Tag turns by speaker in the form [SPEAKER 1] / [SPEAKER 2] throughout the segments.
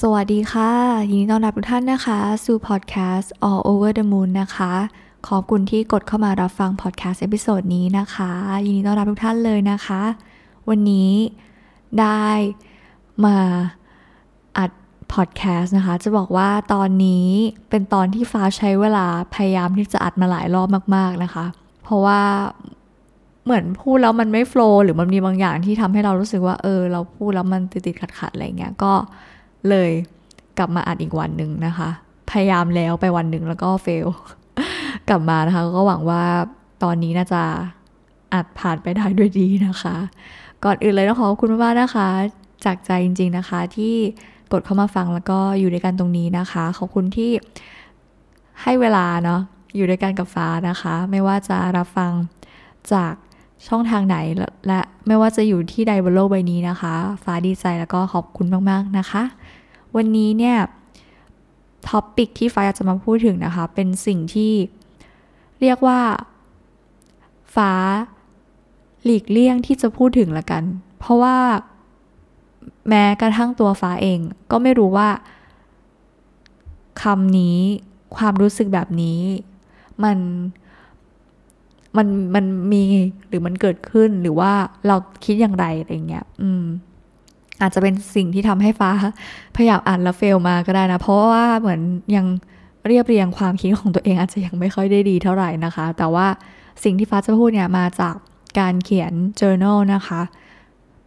[SPEAKER 1] สวัสดีค่ะ ยินดีต้อนรับทุกท่านนะคะ สู่พอดแคสต์ All Over the Moon นะคะ ขอบคุณที่กดเข้ามารับฟังพอดแคสต์ episode นี้นะคะ ยินดีต้อนรับทุกท่านเลยนะคะ วันนี้ได้มาอัดพอดแคสต์นะคะ จะบอกว่าตอนนี้เป็นตอนที่ฟ้าใช้เวลาพยายามที่จะอัดมาหลายรอบมาก ๆนะคะ เพราะว่าเหมือนพูดแล้วมันไม่ flow หรือมันมีบางอย่างที่ทำให้เรารู้สึกว่าเออ เราพูดแล้วมันติดๆขัดๆอะไรเงี้ยก็ เลยกลับมาอัดอีกวันหนึ่งนะคะ พยายามแล้วไปวันหนึ่งแล้วก็เฟล กลับมานะคะ ก็หวังว่าตอนนี้น่าจะอัดผ่านไปได้ด้วยดีนะคะ ก่อนอื่นเลยต้องขอบคุณมากๆนะคะ จากใจจริง ๆนะคะ ที่กดเข้ามาฟังแล้วก็อยู่ด้วยกันตรงนี้นะคะ ขอบคุณที่ให้เวลาเนาะอยู่ด้วยกันกับฟ้านะคะ ไม่ว่าจะรับฟังจากช่องทางไหนและและไม่ว่าจะอยู่ที่ใดบนโลกใบนี้นะคะ ฟ้าดีใจแล้วก็ขอบคุณมากๆนะคะ วันนี้เนี่ยท็อปปิกที่ฟ้าอยากจะมาพูดถึงนะคะ เป็นสิ่งที่เรียกว่า ฟ้าหลีกเลี่ยงที่จะพูดถึงละกัน เพราะว่าแม้กระทั่งตัวฟ้าเอง ก็ไม่รู้ว่าคำนี้ความรู้สึกแบบนี้ มันมันมันมีหรือมันเกิดขึ้นหรือว่าเราคิดอย่างไรอะไรเงี้ย อืม อาจจะเป็นสิ่งที่ทำให้ฟ้าพยายามอ่านแล้วเฟลมาก็ได้นะ เพราะว่าเหมือนยังเรียบเรียงความคิดของตัวเองอาจจะยังไม่ค่อยได้ดีเท่าไหร่นะคะ แต่ว่าสิ่งที่ฟ้าจะพูดเนี่ยมาจากการเขียน journal นะคะ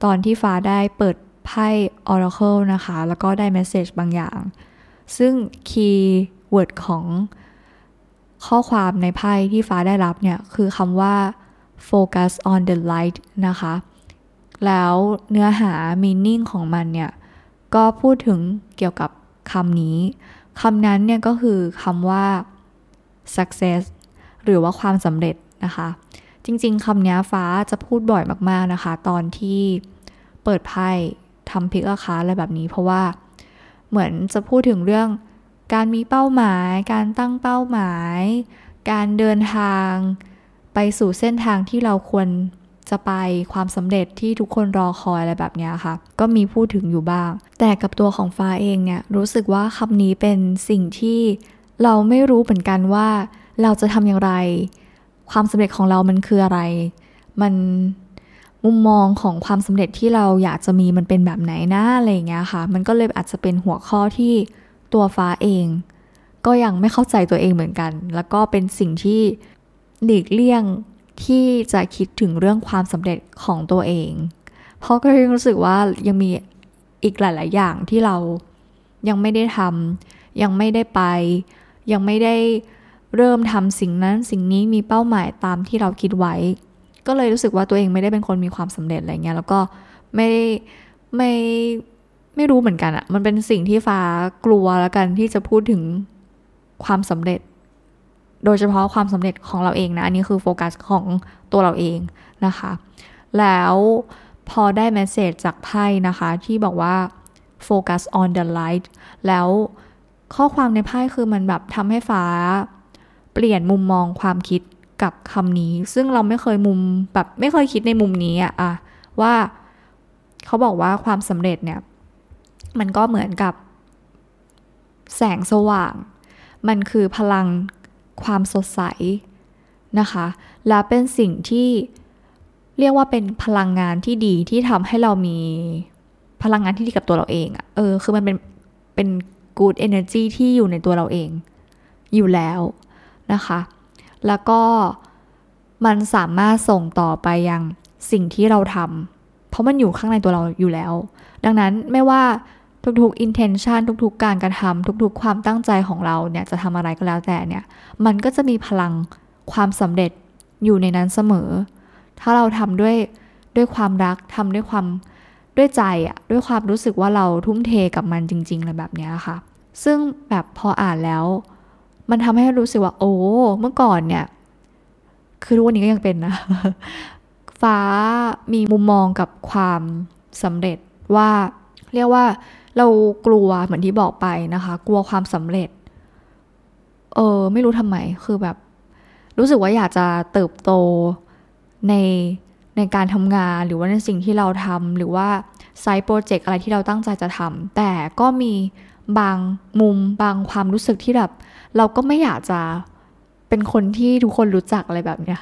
[SPEAKER 1] ตอนที่ฟ้าได้เปิดไพ่ oracle นะคะ แล้วก็ได้ message บางอย่าง ซึ่ง key word ของข้อความในไพ่ที่ฟ้าได้รับเนี่ย คือคำว่า focus on the light นะคะ แล้วเนื้อหา meaning ของมันเนี่ย ก็พูดถึงเกี่ยวกับคำนี้คำนั้นเนี่ยก็คือคำว่า success หรือว่าความสำเร็จนะคะ จริงๆคำนี้ฟ้าจะพูดบ่อยมากๆนะคะ ตอนที่เปิดไพ่ทำพิกอาคาอะไรแบบนี้ เพราะว่าเหมือนจะพูดถึงเรื่องการมีเป้าหมาย การตั้งเป้าหมาย การเดินทางไปสู่เส้นทางที่เราควร จะไปความสำเร็จที่ทุกคนรอคอยอะไรแบบนี้ค่ะ ก็มีพูดถึงอยู่บ้าง แต่กับตัวของฟ้าเองเนี่ยรู้สึกว่าคำนี้เป็นสิ่งที่เราไม่รู้เหมือนกันว่าเราจะทำอย่างไร ความสำเร็จของเรามันคืออะไร มันมุมมองของความสำเร็จที่เราอยากจะมีมันเป็นแบบไหนนะอะไรอย่างเงี้ยค่ะ มันก็เลยอาจจะเป็นหัวข้อที่ตัวฟ้าเอง ก็ยังไม่เข้าใจตัวเองเหมือนกัน แล้วก็เป็นสิ่งที่หลีกเลี่ยง ที่จะคิดถึงเรื่องความสำเร็จของตัวเอง เพราะก็ยังรู้สึกว่ายังมีอีกหลาย ๆ อย่างที่เรายังไม่ได้ทำยังไม่ได้ไป ยังไม่ได้เริ่มทำสิ่งนั้นสิ่งนี้มีเป้าหมายตามที่เราคิดไว้ ก็เลยรู้สึกว่าตัวเองไม่ได้เป็นคนมีความสำเร็จอะไรเงี้ยแล้วก็ไม่ไม่ไม่รู้เหมือนกันอะมันเป็นสิ่งที่ฟ้ากลัวแล้วกันที่จะพูดถึงความสำเร็จ โดยเฉพาะความสำเร็จของเราเองนะ อันนี้คือโฟกัสของตัวเราเองนะคะ แล้วพอได้เมสเซจจากไพ่นะคะ ที่บอกว่า focus on the light แล้วข้อความในไพ่คือมันแบบทำให้ฟ้า เปลี่ยนมุมมองความคิดกับคำนี้ ซึ่งเราไม่เคยมุมแบบไม่เคยคิดในมุมนี้อะอะว่าเขาบอกว่าความสำเร็จเนี่ย มันก็เหมือนกับแสงสว่าง มันคือพลัง ความสดใสนะคะ และเป็นสิ่งที่เรียกว่าเป็นพลังงานที่ดีที่ทำให้เรามีพลังงานที่ดีกับตัวเราเองอะเออ คือมันเป็นเป็น good energy ที่อยู่ในตัวเราเอง อยู่แล้วนะคะ แล้วก็มันสามารถส่งต่อไปยังสิ่งที่เราทำเพราะมันอยู่ข้างในตัวเราอยู่แล้ว ดังนั้นไม่ว่า ทุกๆ intention ทุกๆ การกระทำทุกๆ ความตั้งใจของเราเนี่ยจะทำอะไรก็แล้วแต่เนี่ย มันก็จะมีพลังความสำเร็จอยู่ในนั้นเสมอ ถ้าเราทำด้วยด้วยความรักทำด้วยความด้วยใจอะด้วยความรู้สึกว่าเราทุ่มเทกับมันจริงๆอะไรแบบนี้ค่ะ ซึ่งแบบพออ่านแล้ว มันทำให้รู้สึกว่า โอ้เมื่อก่อนเนี่ย คือทุกวันนี้ก็ยังเป็นนะ ฟ้ามีมุมมองกับความสำเร็จว่าเรียกว่า เรากลัวเหมือนที่บอกไปนะคะ กลัวความสำเร็จ เออไม่รู้ทำไมคือแบบ รู้สึกว่าอยากจะเติบโตในในการทำงานหรือว่าในสิ่งที่เราทำหรือว่าไซต์โปรเจกต์อะไรที่เราตั้งใจจะทำแต่ก็มีบางมุมบางความรู้สึกที่แบบเราก็ไม่อยากจะเป็นคนที่ทุกคนรู้จักอะไรแบบเนี้ย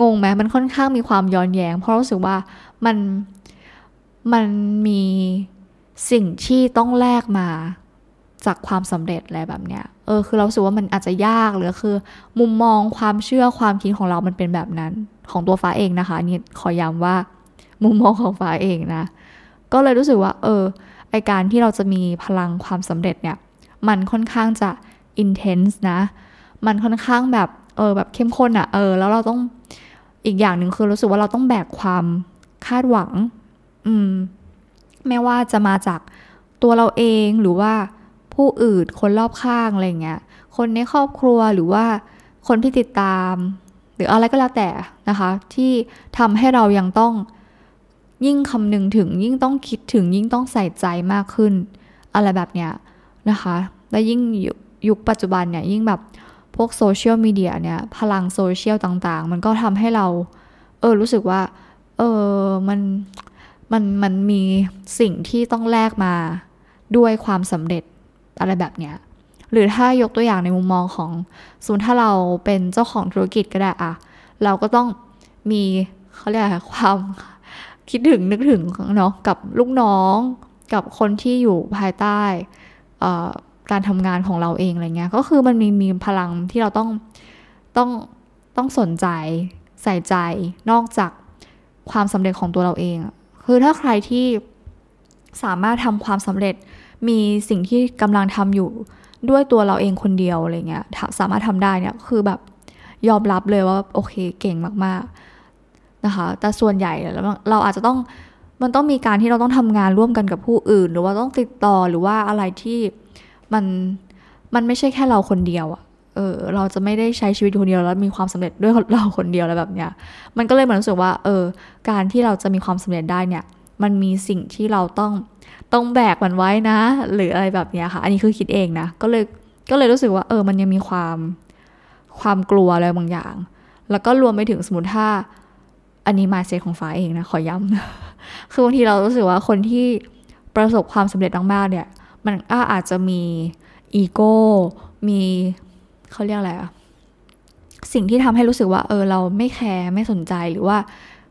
[SPEAKER 1] งงไหมมันค่อนข้างมีความย้อนแย้ง เพราะรู้สึกว่ามันมันมี สิ่งที่ต้องแลกมาจากความสำเร็จอะไรแบบเนี้ย เออ คือเราสึกว่ามันอาจจะยากหรือคือ มุมมองความเชื่อความคิดของเรามันเป็นแบบนั้น ของตัวฟ้าเองนะคะนี่ขอย้ำว่า มุมมองของฟ้าเองนะ ก็เลยรู้สึกว่า เออ ไอการที่เราจะมีพลังความสำเร็จเนี่ย มันค่อนข้างจะ intense นะ มันค่อนข้างแบบ เออ แบบเข้มข้นอะ่ะ เออ แล้วเราต้อง อีกอย่างหนึ่งคือรู้สึกว่าเราต้องแบกความคาดหวัง อืม ไม่ว่าจะมาจากตัวเราเองหรือว่าผู้อื่นคนรอบข้างอะไรเงี้ย คนในครอบครัวหรือว่าคนที่ติดตาม หรืออะไรก็แล้วแต่นะคะ ที่ทำให้เรายังต้องยิ่งคำนึงถึงยิ่งต้องคิดถึงยิ่งต้องใส่ใจมากขึ้น อะไรแบบเนี้ยนะคะ และยิ่งยุคปัจจุบันเนี่ยยิ่งแบบพวกโซเชียลมีเดียเนี่ย พลังโซเชียลต่างๆ มันก็ทำให้เรา เออรู้สึกว่า เออมัน มันมันมีสิ่งที่ต้องแลกมาด้วยความสำเร็จอะไรแบบเนี้ยหรือถ้ายกตัวอย่างในมุมมองของสมมติถ้าเราเป็นเจ้าของธุรกิจก็ได้อะเราก็ต้องมีเขาเรียกความคิดถึงนึกถึงเนาะกับลูกน้องกับคนที่อยู่ภายใต้การทำงานของเราเองอะไรเงี้ยก็คือมันมีมีพลังที่เราต้องต้องต้องสนใจใส่ใจนอกจากความสำเร็จของตัวเราเอง คือถ้าใครที่สามารถทำความสำเร็จ มีสิ่งที่กำลังทำอยู่ด้วยตัวเราเองคนเดียวอะไรเงี้ยสามารถทำได้เนี่ยคือแบบยอมรับเลยว่าโอเคเก่งมากๆนะคะ แต่ส่วนใหญ่เราอาจจะต้องมันต้องมีการที่เราต้องทำงานร่วมกันกับผู้อื่น หรือว่าต้องติดต่อหรือว่าอะไรที่มันมันไม่ใช่แค่เราคนเดียวอะ เออเราจะไม่ได้ใช้ชีวิตคนเดียวแล้วมีความสำเร็จด้วยเราคนเดียวอะไรแบบเนี้ยมันก็เลยเหมือนรู้สึกว่าเออการที่เราจะมีความสำเร็จได้เนี่ย มันมีสิ่งที่เราต้องต้องแบกมันไว้นะ หรืออะไรแบบเนี้ยค่ะ อันนี้คือคิดเองนะก็เลยก็เลยรู้สึกว่าเออมันยังมีความความกลัวอะไรบางอย่าง แล้วก็รวมไปถึงสมมติถ้าอันนี้มาเซตของฟ้าเองนะขอย้ำคือบางทีเรารู้สึกว่าคนที่ประสบความสำเร็จมากๆเนี่ย มันอาจจะมีอีโก้มี เขาเรียกอะไรอะสิ่งที่ทำให้รู้สึกว่า เออ เราไม่แคร์ไม่สนใจหรือว่า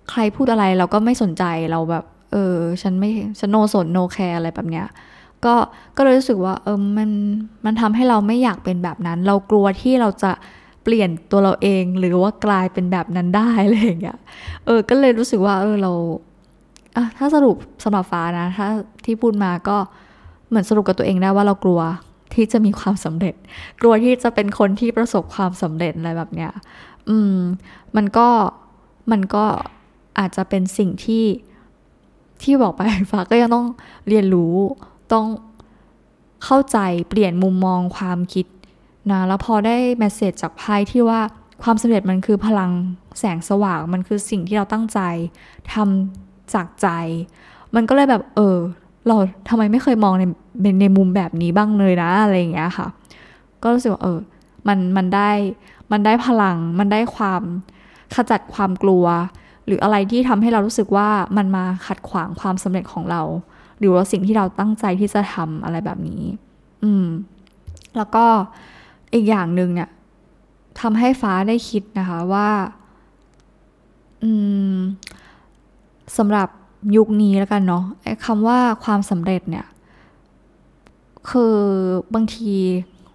[SPEAKER 1] ใครพูดอะไรเราก็ไม่สนใจเราแบบ เออ ฉันไม่ฉันโนสนโนแคร์อะไรแบบเนี้ยก็ก็เลยรู้สึกว่า เออมันมันทำให้เราไม่อยากเป็นแบบนั้น เรากลัวที่เราจะเปลี่ยนตัวเราเองหรือว่ากลายเป็นแบบนั้นได้อะไรอย่างเงี้ยเออ ก็เลยรู้สึกว่า เออเราอะถ้าสรุปสำหรับฟ้านะ ถ้าที่พูดมาก็เหมือนสรุปกับตัวเองได้ว่าเรากลัว ที่จะมีความสำเร็จ กลัวที่จะเป็นคนที่ประสบความสำเร็จอะไรแบบเนี้ย อืม มันก็มันก็อาจจะเป็นสิ่งที่ที่บอกไปฟ้าก็ยังต้องเรียนรู้ต้องเข้าใจเปลี่ยนมุมมองความคิดนะแล้วพอได้แมสเซจจากไพ่ที่ว่าความสำเร็จมันคือพลังแสงสว่างมันคือสิ่งที่เราตั้งใจทำจากใจ มันก็เลยแบบเออ เราทำไมไม่เคยมองในในมุมแบบนี้บ้างเลยนะอะไรอย่างเงี้ยค่ะ ก็รู้สึกว่าเออมันมันได้มันได้พลัง มันได้ความขจัดความกลัว หรืออะไรที่ทำให้เรารู้สึกว่ามันมาขัดขวางความสำเร็จของเรา หรือว่าสิ่งที่เราตั้งใจที่จะทำอะไรแบบนี้ อืม แล้วก็อีกอย่างหนึ่งเนี่ยทำให้ฟ้าได้คิดนะคะว่า อืมสำหรับ ยุคนี้แล้วกันเนาะไอ้คำว่าความสำเร็จเนี่ย คือบางที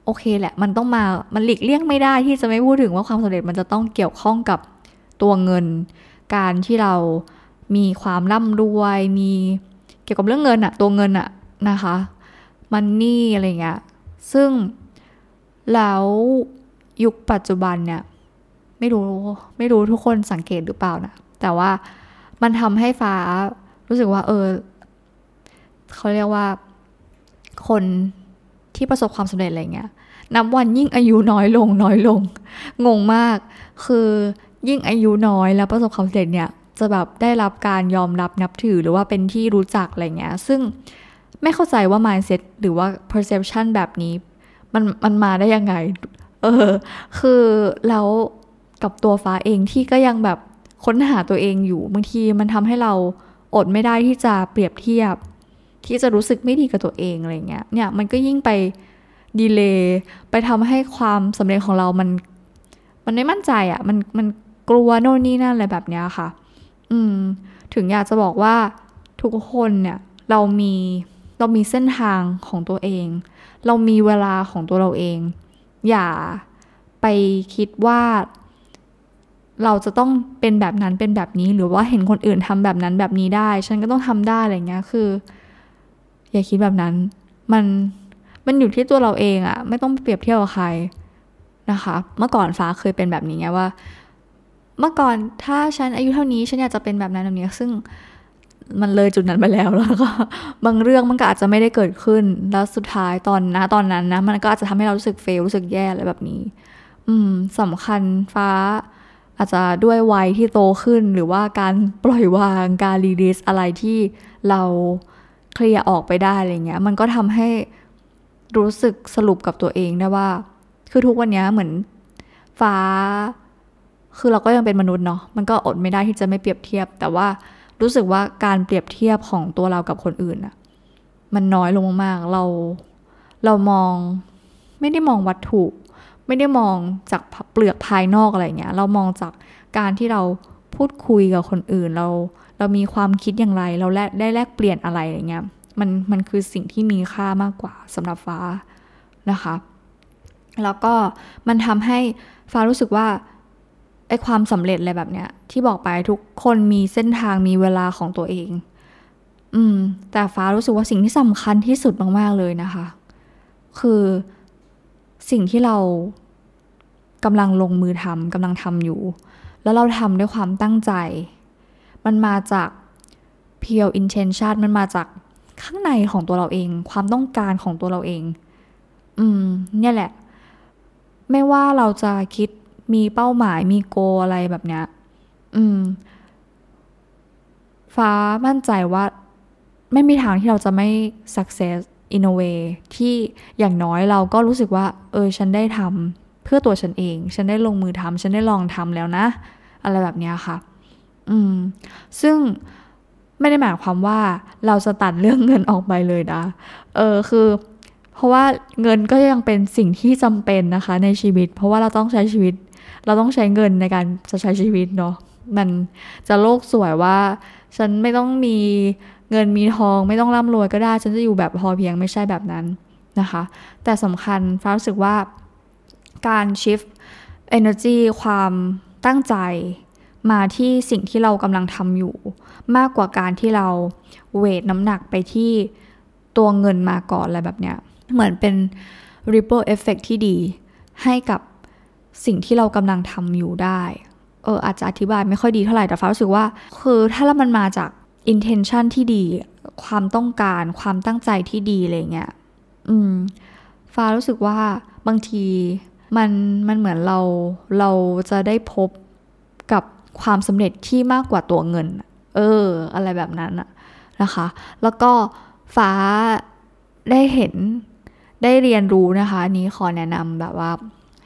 [SPEAKER 1] โอเคแหละ มันต้องมา มันหลีกเลี่ยงไม่ได้ที่จะไม่พูดถึงว่าความสำเร็จมันจะต้องเกี่ยวข้องกับตัวเงิน การที่เรามีความร่ำรวย มีเกี่ยวกับเรื่องเงินอะตัวเงินอะนะคะมันนี่อะไรเงี้ย ซึ่งแล้วยุคปัจจุบันเนี่ย ไม่รู้ ไม่รู้ทุกคนสังเกตหรือเปล่านะ แต่ว่า มันทำให้ฟ้ารู้สึกว่า เออเขาเรียกว่า คนที่ประสบความสำเร็จอะไรเงี้ยนับวันยิ่งอายุน้อยลงน้อยลง งงมาก คือยิ่งอายุน้อยแล้วประสบความสำเร็จเนี่ย จะแบบได้รับการยอมรับนับถือหรือว่าเป็นที่รู้จักอะไรเงี้ย ซึ่งไม่เข้าใจว่า mindset หรือว่า perception แบบนี้ มันมันมาได้ยังไง เออ คือแล้วกับตัวฟ้าเองที่ก็ยังแบบ ค้นหาตัวเองอยู่ บางทีมันทำให้เราอดไม่ได้ที่จะเปรียบเทียบ ที่จะรู้สึกไม่ดีกับตัวเองอะไรเงี้ยเนี่ยมันก็ยิ่งไปดีเลย์ไปทำให้ความสำเร็จของเรามัน มันไม่มั่นใจอะ่ะมันมันกลัวโน่นนี่นั่นอะไรแบบเนี้ยค่ะ อืม ถึงอยากจะบอกว่าทุกคนเนี่ย เรามีเรามีเส้นทางของตัวเอง เรามีเวลาของตัวเราเอง อย่าไปคิดว่า เราจะต้องเป็นแบบนั้นเป็นแบบนี้ หรือว่าเห็นคนอื่นทำแบบนั้นแบบนี้ได้ ฉันก็ต้องทำได้อะไรเงี้ยคือ อย่าคิดแบบนั้น มันมันอยู่ที่ตัวเราเองอะไม่ต้องเปรียบเทียบกับใครนะคะ เมื่อก่อนฟ้าเคยเป็นแบบนี้ไงว่า เมื่อก่อนถ้าฉันอายุเท่านี้ ฉันอยากจะเป็นแบบนั้นแบบนี้ซึ่งมันเลยจุดนั้นไปแล้วแล้วก็บางเรื่องมันก็อาจจะไม่ได้เกิดขึ้น แล้วสุดท้ายตอนนะตอนนั้นนะ มันก็อาจจะทำให้เรารู้สึกเฟลรู้สึกแย่อะไรแบบนี้ อืมสำคัญฟ้า อาจจะด้วยวัยที่โตขึ้นหรือว่าการปล่อยวางการรีลิสอะไรที่เราเคลียร์ออกไปได้อะไรเงี้ย มันก็ทำให้รู้สึกสรุปกับตัวเองได้ว่า คือทุกวันนี้เหมือนฟ้า คือเราก็ยังเป็นมนุษย์เนาะมันก็อดไม่ได้ที่จะไม่เปรียบเทียบ แต่ว่ารู้สึกว่าการเปรียบเทียบของตัวเรากับคนอื่นอะมันน้อยลงมากเราเรามองไม่ได้มองวัตถุ ไม่ได้มองจากเปลือกภายนอกอะไรเงี้ย เรามองจากการที่เราพูดคุยกับคนอื่น เราเรามีความคิดอย่างไร เราแลได้แลกเปลี่ยนอะไรอย่างเงี้ย มันมันคือสิ่งที่มีค่ามากกว่าสำหรับฟ้านะคะ แล้วก็มันทำให้ฟ้ารู้สึกว่าไอความสำเร็จอะไรแบบเนี้ย ที่บอกไปทุกคนมีเส้นทางมีเวลาของตัวเอง อืม แต่ฟ้ารู้สึกว่าสิ่งที่สำคัญที่สุดมากๆเลยนะคะ คือ สิ่งที่เรากำลังลงมือทำกำลังทำอยู่ แล้วเราทำด้วยความตั้งใจ มันมาจาก pure intention มันมาจากข้างในของตัวเราเอง ความต้องการของตัวเราเอง อืม เนี่ยแหละ ไม่ว่าเราจะคิดมีเป้าหมายมีโกอะไรแบบเนี้ย อืม ฟ้ามั่นใจว่า ไม่มีทางที่เราจะไม่ success in a way ที่อย่างน้อยเราก็รู้สึกว่าเออฉันได้ทำเพื่อตัวฉันเอง ฉันได้ลงมือทำฉันได้ลองทำแล้วนะ อะไรแบบนี้ค่ะ อืม ซึ่งไม่ได้หมายความว่าเราจะตัดเรื่องเงินออกไปเลยนะ เออคือ เพราะว่าเงินก็ยังเป็นสิ่งที่จำเป็นนะคะในชีวิต เพราะว่าเราต้องใช้ชีวิต เราต้องใช้เงินในการจะใช้ชีวิตเนาะมันจะโลกสวยว่า ฉันไม่ต้องมี เงินมีทองไม่ต้องร่ำรวยก็ได้ ฉันจะอยู่แบบพอเพียงไม่ใช่แบบนั้นนะคะ แต่สำคัญฟ้ารู้สึกว่าการชิฟ energy ความตั้งใจมาที่สิ่งที่เรากำลังทำอยู่ มากกว่าการที่เราเวทน้ำหนักไปที่ตัวเงินมาก่อนอะไรแบบเนี้ย เหมือนเป็น ripple effect ที่ดี ให้กับสิ่งที่เรากำลังทำอยู่ได้ เอออาจจะอธิบายไม่ค่อยดีเท่าไหร่แต่ฟ้ารู้สึกว่า คือถ้าแล้วมันมาจาก intention ที่ดี ความต้องการ ความตั้งใจที่ดีอะไรเงี้ย อืม ฟ้ารู้สึกว่าบางทีมันมันเหมือนเราเราจะได้พบกับความสำเร็จที่มากกว่าตัวเงิน เออ อะไรแบบนั้นอะนะคะ แล้วก็ฟ้าได้เห็นได้เรียนรู้นะคะนี้ขอแนะนำแบบว่า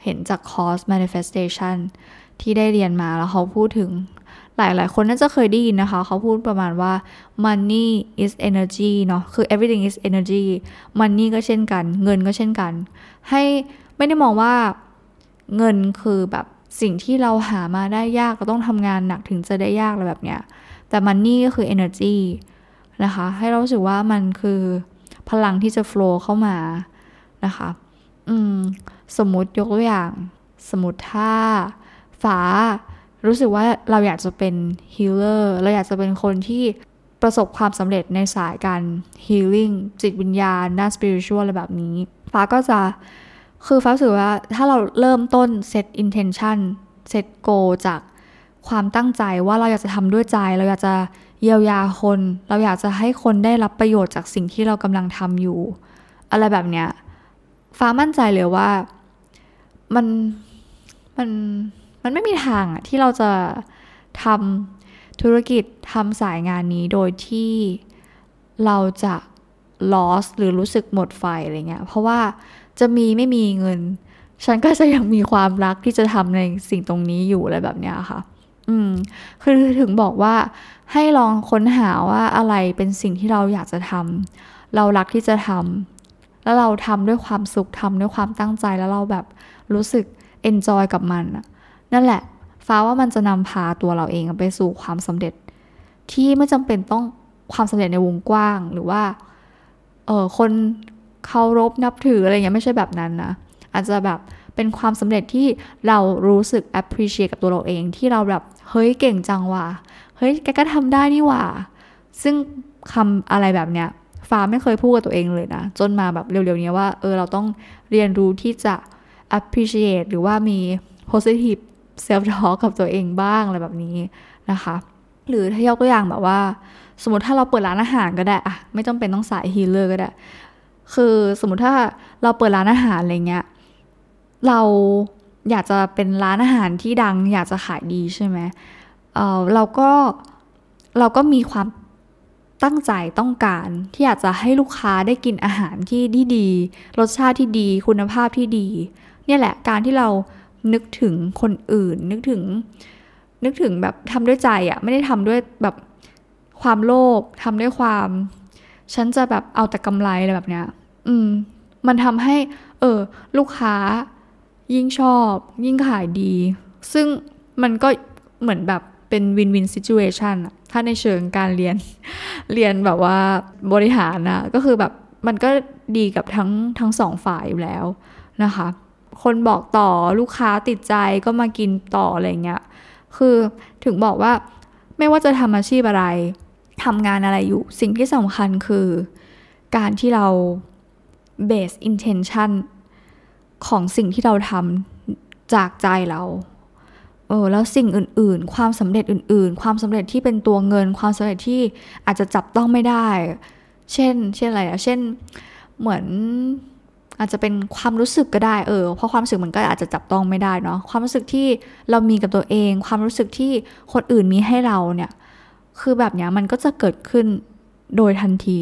[SPEAKER 1] เห็นจากคอร์ส manifestation ที่ได้เรียนมาแล้วเขาพูดถึง หลายหลายคนน่าจะเคยได้ยินนะคะ เขาพูดประมาณว่า money is energy เนาะคือ everything is energy money ก็เช่นกัน เงินก็เช่นกัน ให้ไม่ได้มองว่าเงินคือแบบสิ่งที่เราหามาได้ยากเราต้องทำงานหนักถึงจะได้ยากอะไรแบบเนี้ยแต่มันนี่ก็คือ energy นะคะ ให้เราสึกว่ามันคือพลังที่จะ flow เข้ามานะคะอืมสมมติยกตัวอย่าง สมมติถ้าฟ้า รู้สึกว่าเราอยากจะเป็น healer เราอยากจะเป็นคนที่ประสบความสำเร็จในสายการ healing จิตวิญญาณด้าน spiritual อะไรแบบนี้ ฟ้าก็จะคือฟ้าสึกว่าถ้าเราเริ่มต้น set intention set goal จากความตั้งใจว่าเราอยากจะทำด้วยใจ เราอยากจะเยียวยาคน เราอยากจะให้คนได้รับประโยชน์จากสิ่งที่เรากำลังทำอยู่ อะไรแบบเนี้ยฟ้ามั่นใจเลยว่ามันมัน มันไม่มีทางอะที่เราจะทำธุรกิจทำสายงานนี้โดยที่เราจะ loss หรือรู้สึกหมดไฟอะไรเงี้ย เพราะว่าจะมีไม่มีเงิน ฉันก็จะยังมีความรักที่จะทำในสิ่งตรงนี้อยู่อะไรแบบเนี้ยค่ะ อืม คือถึงบอกว่าให้ลองค้นหาว่าอะไรเป็นสิ่งที่เราอยากจะทำเรารักที่จะทำแล้วเราทำด้วยความสุขทำด้วยความตั้งใจแล้วเราแบบรู้สึกเอนจอยกับมันอะ นั่นแหละ ฟ้าว่ามันจะนำพาตัวเราเองไปสู่ความสำเร็จ ที่ไม่จำเป็นต้องความสำเร็จในวงกว้างหรือว่าเออคนเคารพนับถืออะไรเงี้ยไม่ใช่แบบนั้นนะอาจจะแบบเป็นความสำเร็จที่เรารู้สึก appreciate กับตัวเราเองที่เราแบบเฮ้ยเก่งจังว่ะเฮ้ยแกก็ทำได้นี่ว่าซึ่งคำอะไรแบบเนี้ยฟ้าไม่เคยพูดกับตัวเองเลยนะ จนมาแบบเร็วๆนี้ว่า เออ เราต้องเรียนรู้ที่จะ appreciate หรือว่ามี positive self talk กับตัวเองบ้างอะไรแบบนี้นะคะ หรือถ้ายกตัวอย่างแบบว่า สมมติถ้าเราเปิดร้านอาหารก็ได้อะไม่จำเป็นต้องสายฮีเลอร์ก็ได้ คือสมมติถ้าเราเปิดร้านอาหารอะไรเงี้ยเราอยากจะเป็นร้านอาหารที่ดัง อยากจะขายดีใช่ไหมเออเราก็เราก็มีความตั้งใจต้องการที่อยากจะให้ลูกค้าได้กินอาหารที่ดีดี รสชาติที่ดี คุณภาพที่ดี เนี่ยแหละการที่เรา นึกถึงคนอื่น นึกถึง นึกถึงแบบทำด้วยใจอะ่ะ ไม่ได้ทำด้วยแบบความโลภทำด้วยความ ฉันจะแบบเอาแต่กำไรอะไรแบบเนี้ย อืม มันทำให้ เออ ลูกค้ายิ่งชอบ ยิ่งขายดี ซึ่งมันก็เหมือนแบบเป็นวินวินซิจูเอชันอะถ้าในเชิงการเรียน เรียนแบบว่าบริหารนะก็คือแบบมันก็ดีกับทั้งทั้งสองฝ่ายอยู่แล้วนะคะ คนบอกต่อลูกค้าติดใจก็มากินต่ออะไรเงี้ย คือถึงบอกว่าไม่ว่าจะทำอาชีพอะไรทำงานอะไรอยู่ สิ่งที่สำคัญคือ การที่เรา base intention ของสิ่งที่เราทำจากใจเราเออแล้วสิ่งอื่น ๆ ความสำเร็จอื่น ๆ ความสำเร็จที่เป็นตัวเงิน ความสำเร็จที่อาจจะจับต้องไม่ได้ เช่น เช่นอะไรอะเช่น เหมือน อาจจะเป็นความรู้สึกก็ได้เออเพราะความรู้สึกมันก็อาจจะจับต้องไม่ได้เนาะความรู้สึกที่เรามีกับตัวเอง ความรู้สึกที่คนอื่นมีให้เราเนี่ยคือแบบเนี้ยมันก็จะเกิดขึ้นโดยทันที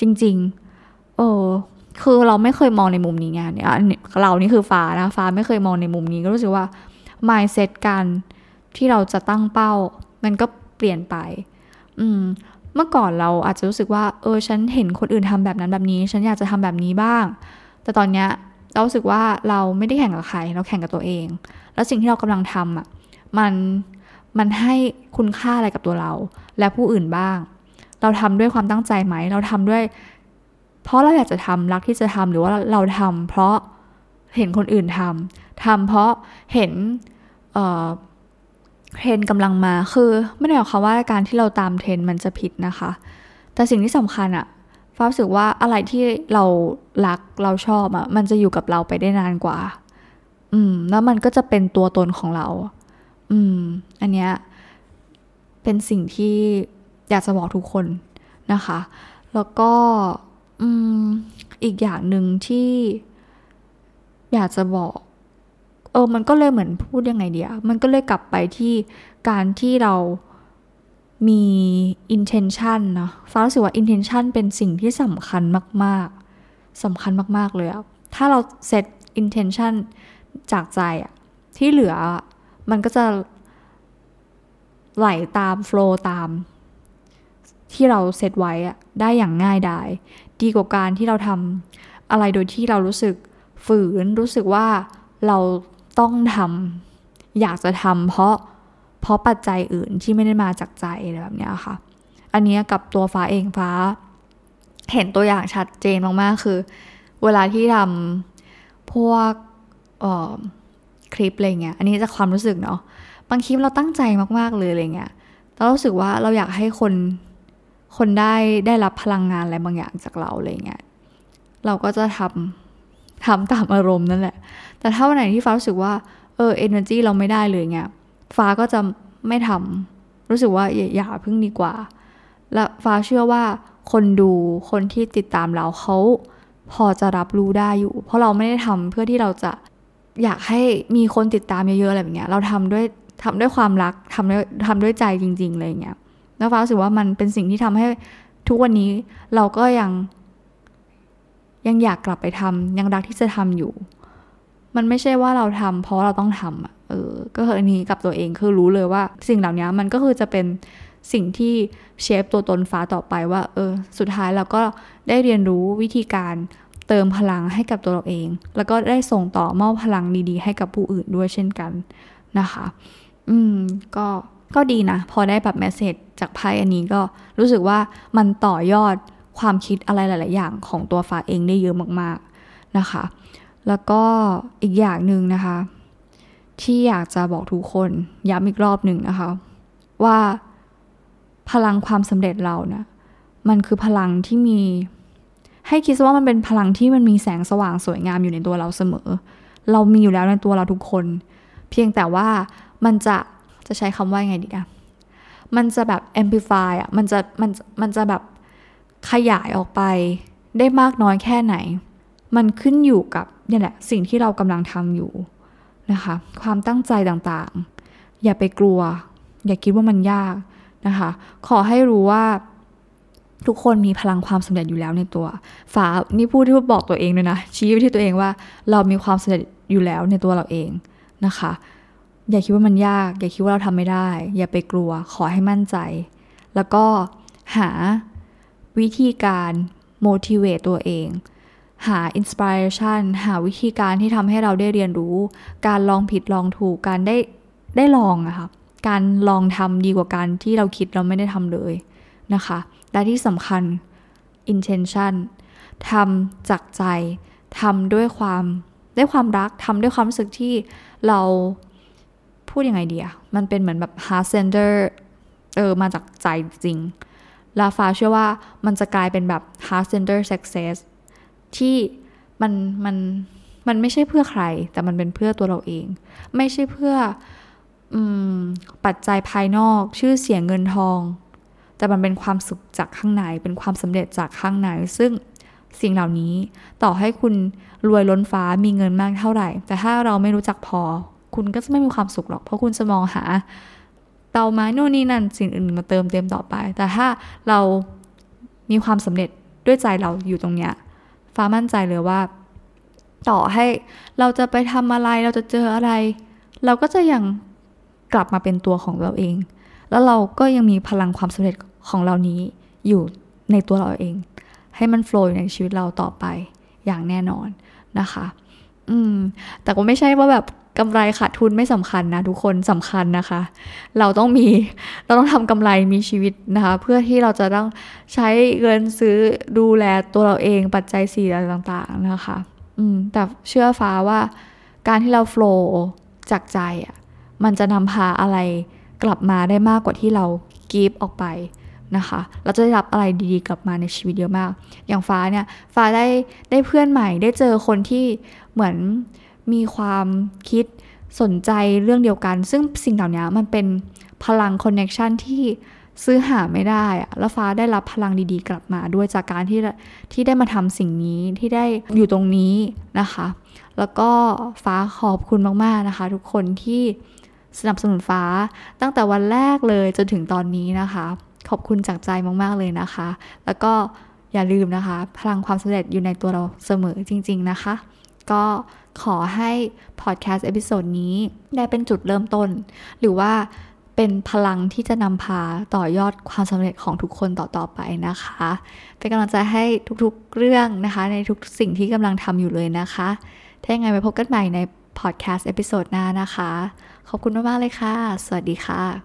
[SPEAKER 1] จริงๆเออคือเราไม่เคยมองในมุมนี้ไงเนี่ยเรานี่คือฟ้านะฟ้าไม่เคยมองในมุมนี้ก็รู้สึกว่า mindset การที่เราจะตั้งเป้า มันก็เปลี่ยนไป อืม เมื่อก่อนเราอาจจะรู้สึกว่า เออ ฉันเห็นคนอื่นทำแบบนั้นแบบนี้ ฉันอยากจะทำแบบนี้บ้าง แต่ตอนเนี้ยเราสึกว่าเราไม่ได้แข่งกับใคร เราแข่งกับตัวเอง แล้วสิ่งที่เรากำลังทำอะมันมันให้คุณค่าอะไรกับตัวเรา และผู้อื่นบ้าง เราทำด้วยความตั้งใจไหม เราทำด้วย เพราะเราอยากจะทำรักที่จะทำหรือว่าเราทำเพราะเห็นคนอื่นทำทำเพราะเห็นเทรนกำลังมาคือไม่ได้หมายความว่าการที่เราตามเทรนมันจะผิดนะคะ แต่สิ่งที่สำคัญอะ ฟ้ารู้สึกว่าอะไรที่เรารักเราชอบอะมันจะอยู่กับเราไปได้นานกว่า อืม แล้วมันก็จะเป็นตัวตนของเรา อืม อันเนี้ยเป็นสิ่งที่อยากจะบอกทุกคนนะคะ แล้วก็อืมอีกอย่างหนึ่งที่อยากจะบอก เออ มันก็เลยเหมือนพูดยังไงเดียมันก็เลยกลับไปที่การที่เรา มี intention เนะฟ้ารู้สึกว่า intention เป็นสิ่งที่สำคัญมากๆสำคัญมากๆเลยอะถ้าเรา set intention จากใจอะที่เหลือมันก็จะไหลตาม flow ตาม ที่เราเซตไว้อะได้อย่างง่ายดายดีกว่าการที่เราทำอะไรโดยที่เรารู้สึกฝืนรู้สึกว่าเราต้องทำอยากจะทำเพราะ เพราะปัจจัยอื่นที่ไม่ได้มาจากใจอะไรแบบนี้ค่ะ อันนี้กับตัวฟ้าเองฟ้า เห็นตัวอย่างชัดเจนมากๆ คือ เวลาที่ทำพวกคลิปอะไรเงี้ย อันนี้จะความรู้สึกเนาะ บางคลิปเราตั้งใจมากๆเลยอะไรเงี้ยเรารู้สึกว่าเราอยากให้คนคนได้ได้รับพลังงานอะไรบางอย่างจากเราอะไรเงี้ย เราก็จะทำทำตามอารมณ์นั่นแหละ แต่ถ้าวันไหนที่ฟ้ารู้สึกว่า เออเอเนอร์จีเราไม่ได้เลยเงี้ย ฟ้าก็จะไม่ทำรู้สึกว่าอย่าพึ่งดีกว่า และฟ้าเชื่อว่าคนดูคนที่ติดตามเราเขาพอจะรับรู้ได้อยู่ เพราะเราไม่ได้ทำเพื่อที่เราจะอยากให้มีคนติดตามเยอะๆอะไรแบบเนี้ยเราทำด้วยทำด้วยความรักทำด้วยทำด้วยใจจริง ๆ เลยอย่างเงี้ยแล้วฟ้ารู้สึกว่ามันเป็นสิ่งที่ทำให้ทุกวันนี้เราก็ยังยังอยากกลับไปทำยังรักที่จะทำอยู่ มันไม่ใช่ว่าเราทำเพราะเราต้องทำอะ เออ ก็คืออันนี้กับตัวเองคือรู้เลยว่า สิ่งเหล่านี้มันก็คือจะเป็นสิ่งที่เชฟตัวตนฟ้าต่อไปว่า เออ สุดท้ายเราก็ได้เรียนรู้วิธีการเติมพลังให้กับตัวเราเอง แล้วก็ได้ส่งต่อมอบพลังดีๆ ให้กับผู้อื่นด้วยเช่นกันนะคะ อืม ก็ ก็ดีนะ พอได้แบบแมสเซจจากไพ่อันนี้ก็รู้สึกว่ามันต่อยอดความคิดอะไรหลาย ๆ อย่างของตัวฟ้าเองได้เยอะมาก ๆ นะคะ แล้วก็อีกอย่างหนึ่งนะคะ ที่อยากจะบอกทุกคนย้ำอีกรอบหนึ่งนะคะ ว่าพลังความสำเร็จเรานะมันคือพลังที่มี ให้คิดว่ามันเป็นพลังที่มันมีแสงสว่างสวยงามอยู่ในตัวเราเสมอ เรามีอยู่แล้วในตัวเราทุกคน เพียงแต่ว่ามันจะจะใช้คำว่าไงดีอะมันจะแบบ amplify อะมันจะมันมันจะแบบขยายออกไปได้มากน้อยแค่ไหน มันขึ้นอยู่กับนี่แหละสิ่งที่เรากำลังทำอยู่ นะคะ ความตั้งใจต่างๆ อย่าไปกลัว อย่าคิดว่ามันยากนะคะ ขอให้รู้ว่าทุกคนมีพลังความสำเร็จอยู่แล้วในตัว ฝา นี่พูดที่บอกตัวเองเลยนะ ชี้ไปที่ตัวเองว่าเรามีความสำเร็จอยู่แล้วในตัวเราเองนะคะ อย่าคิดว่ามันยาก อย่าคิดว่าเราทำไม่ได้ อย่าไปกลัว ขอให้มั่นใจ แล้วก็หาวิธีการ motivate ตัวเอง หา inspiration หาวิธีการที่ทำให้เราได้เรียนรู้ การลองผิดลองถูกการได้ได้ลองอะค่ะการลองทำดีกว่าการที่เราคิดเราไม่ได้ทำเลยนะคะ และที่สำคัญ intention ทำจากใจทำด้วยความด้วยความรักทำด้วยความรู้สึกที่เราพูดยังไงดีอะมันเป็นเหมือนแบบ heart center เออ มาจากใจจริง ลาฟาเชื่อว่ามันจะกลายเป็นแบบ heart center success ที่มันมันมันไม่ใช่เพื่อใคร แต่มันเป็นเพื่อตัวเราเอง ไม่ใช่เพื่ออปัจจัยภายนอกชื่อเสียงเงินทอง แต่มันเป็นความสุขจากข้างในเป็นความสำเร็จจากข้างในซึ่งสิ่งเหล่านี้ต่อให้คุณรวยล้นฟ้ามีเงินมากเท่าไหร่ แต่ถ้าเราไม่รู้จักพอ คุณก็จะไม่มีความสุขหรอก เพราะคุณจะมองหา เตาไม้นู่นนี่นั่นสิ่งอื่นมาเติมเต็มต่อไป แต่ถ้าเรามีความสำเร็จด้วยใจเราอยู่ตรงเนี้ย ฟ้ามั่นใจเลยว่า ต่อให้เราจะไปทำอะไรเราจะเจออะไร เราก็จะยังกลับมาเป็นตัวของเราเอง แล้วเราก็ยังมีพลังความสำเร็จของเรานี้อยู่ในตัวเราเอง ให้มันโฟล์ในชีวิตเราต่อไปอย่างแน่นอนนะคะ อืม แต่ก็ไม่ใช่ว่าแบบ กำไรขาดทุนไม่สำคัญนะทุกคนสำคัญนะคะ เราต้องมีเราต้องทำกำไรมีชีวิตนะคะ เพื่อที่เราจะต้องใช้เงินซื้อดูแลตัวเราเองปัจจัยสี่อะไรต่างๆนะคะ อืมแต่เชื่อฟ้าว่าการที่เรา flow จากใจอะมันจะนำพาอะไรกลับมาได้มากกว่าที่เรา give ออกไปนะคะ เราจะได้รับอะไรดีๆกลับมาในชีวิตเยอะมาก อย่างฟ้าเนี่ย ฟ้าได้ได้เพื่อนใหม่ ได้เจอคนที่เหมือน มีความคิดสนใจเรื่องเดียวกัน ซึ่งสิ่งเหล่านี้มันเป็นพลัง connection ที่ซื้อหาไม่ได้อะแล้วฟ้าได้รับพลังดีๆ กลับมาด้วยจากการที่ที่ได้มาทำสิ่งนี้ที่ได้อยู่ตรงนี้นะคะ แล้วก็ฟ้าขอบคุณมากๆนะคะ ทุกคนที่สนับสนุนฟ้าตั้งแต่วันแรกเลยจนถึงตอนนี้นะคะ ขอบคุณจากใจมากๆเลยนะคะ แล้วก็อย่าลืมนะคะ พลังความสำเร็จอยู่ในตัวเราเสมอจริง ๆนะคะ ก็ ขอให้พอดแคสต์ episode นี้ได้เป็นจุดเริ่มต้น หรือว่าเป็นพลังที่จะนำพาต่อยอดความสำเร็จของทุกคนต่อๆไปนะคะ เป็นกำลังใจให้ทุกๆเรื่องนะคะ ในทุกสิ่งที่กำลังทำอยู่เลยนะคะ ถ้าอย่างไรไปพบกันใหม่ในพอดแคสต์ episode หน้านะคะ ขอบคุณมากๆเลยค่ะ สวัสดีค่ะ